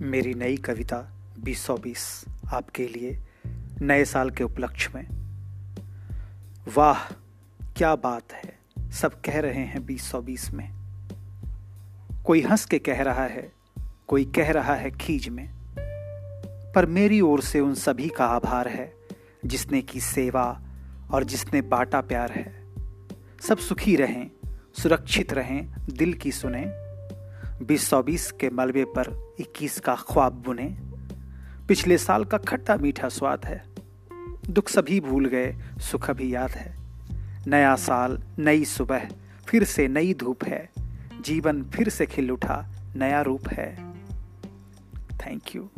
मेरी नई कविता बीस सौ बीस आपके लिए नए साल के उपलक्ष्य में। वाह, क्या बात है। सब कह रहे हैं बीस सौ बीस में। कोई हंस के कह रहा है, कोई कह रहा है खीज में। पर मेरी ओर से उन सभी का आभार है, जिसने की सेवा और जिसने बांटा प्यार है। सब सुखी रहें, सुरक्षित रहें, दिल की सुने। बीस सौ बीस के मलबे पर इक्कीस का ख्वाब बुने। पिछले साल का खट्टा मीठा स्वाद है। दुख सभी भूल गए, सुख भी याद है। नया साल, नई सुबह, फिर से नई धूप है। जीवन फिर से खिल उठा, नया रूप है। Thank you